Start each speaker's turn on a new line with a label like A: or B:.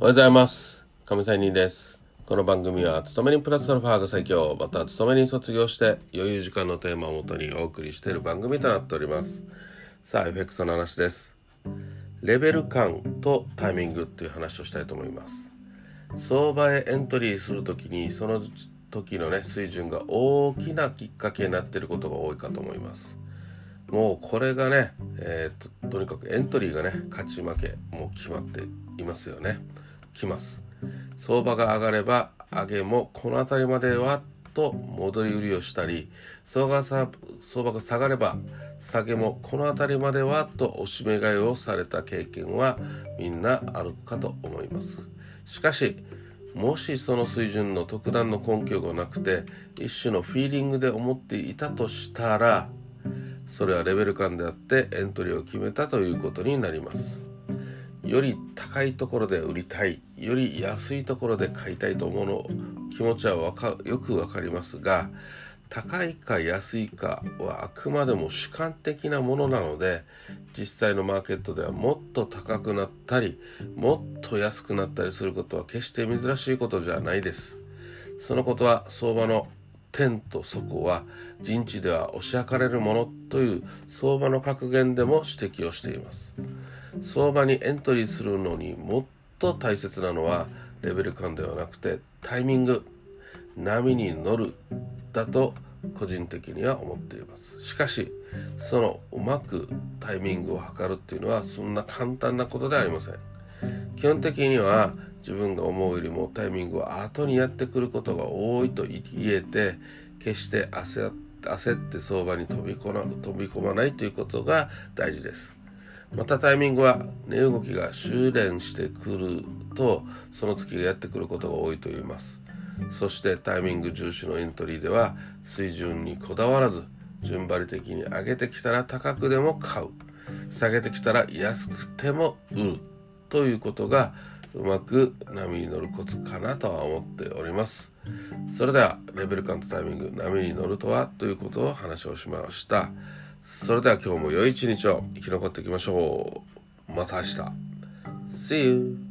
A: おはようございます。亀仙人です。この番組は勤めにプラスアルファが最強また勤めに卒業して余裕時間のテーマをもとにお送りしている番組となっております。さあ FX の話です。レベル感とタイミングっていう話をしたいと思います。相場へエントリーす。るときにその時のね水準が大きなきっかけになっていることが多いかと思います。もうこれがね、えーと、とにかくエントリーがね勝ち負けもう決まっています。よね来ます。相場が上がれば上げもこの辺りまではと戻り売りをしたり相場が相場が下がれば下げもこの辺りまではとおしめ買いをされた経験はみんなあるかと思います。しかしもしその水準の特段の根拠がなくて一種のフィーリングで思っていたとしたらそれはレベル感であってエントリーを決めたということになります。より高いところで売りたいより安いところで買いたいと思うの気持ちはわかよくわかりますが高いか安いかはあくまでも主観的なものなので実際のマーケットではもっと高くなったりもっと安くなったりすることは決して珍しいことじゃないです。そのことは相場の天と底は人知では押し量れるものという相場の格言でも指摘をしています。相場にエントリーするのにもっと大切なのはレベル感ではなくてタイミング。波に乗るだと個人的には思っています。しかしそのうまくタイミングを測るっていうのはそんな簡単なことではありません。基本的には自分が思うよりもタイミングは後にやってくることが多いと言えて決して焦って相場に飛び込飛び込まないということが大事です。またタイミングは値動きが修練してくるとその時がやってくることが多いと言います。そしてタイミング重視のエントリーでは水準にこだわらず順張り的に上げてきたら高くでも買う。下げてきたら安くても売る。ということがうまく波に乗るコツかなとは思っております。それではレベル感とタイミング波に乗るとはということを話をしました。それでは今日も良い一日を生き残っていきましょう。また明日。See you!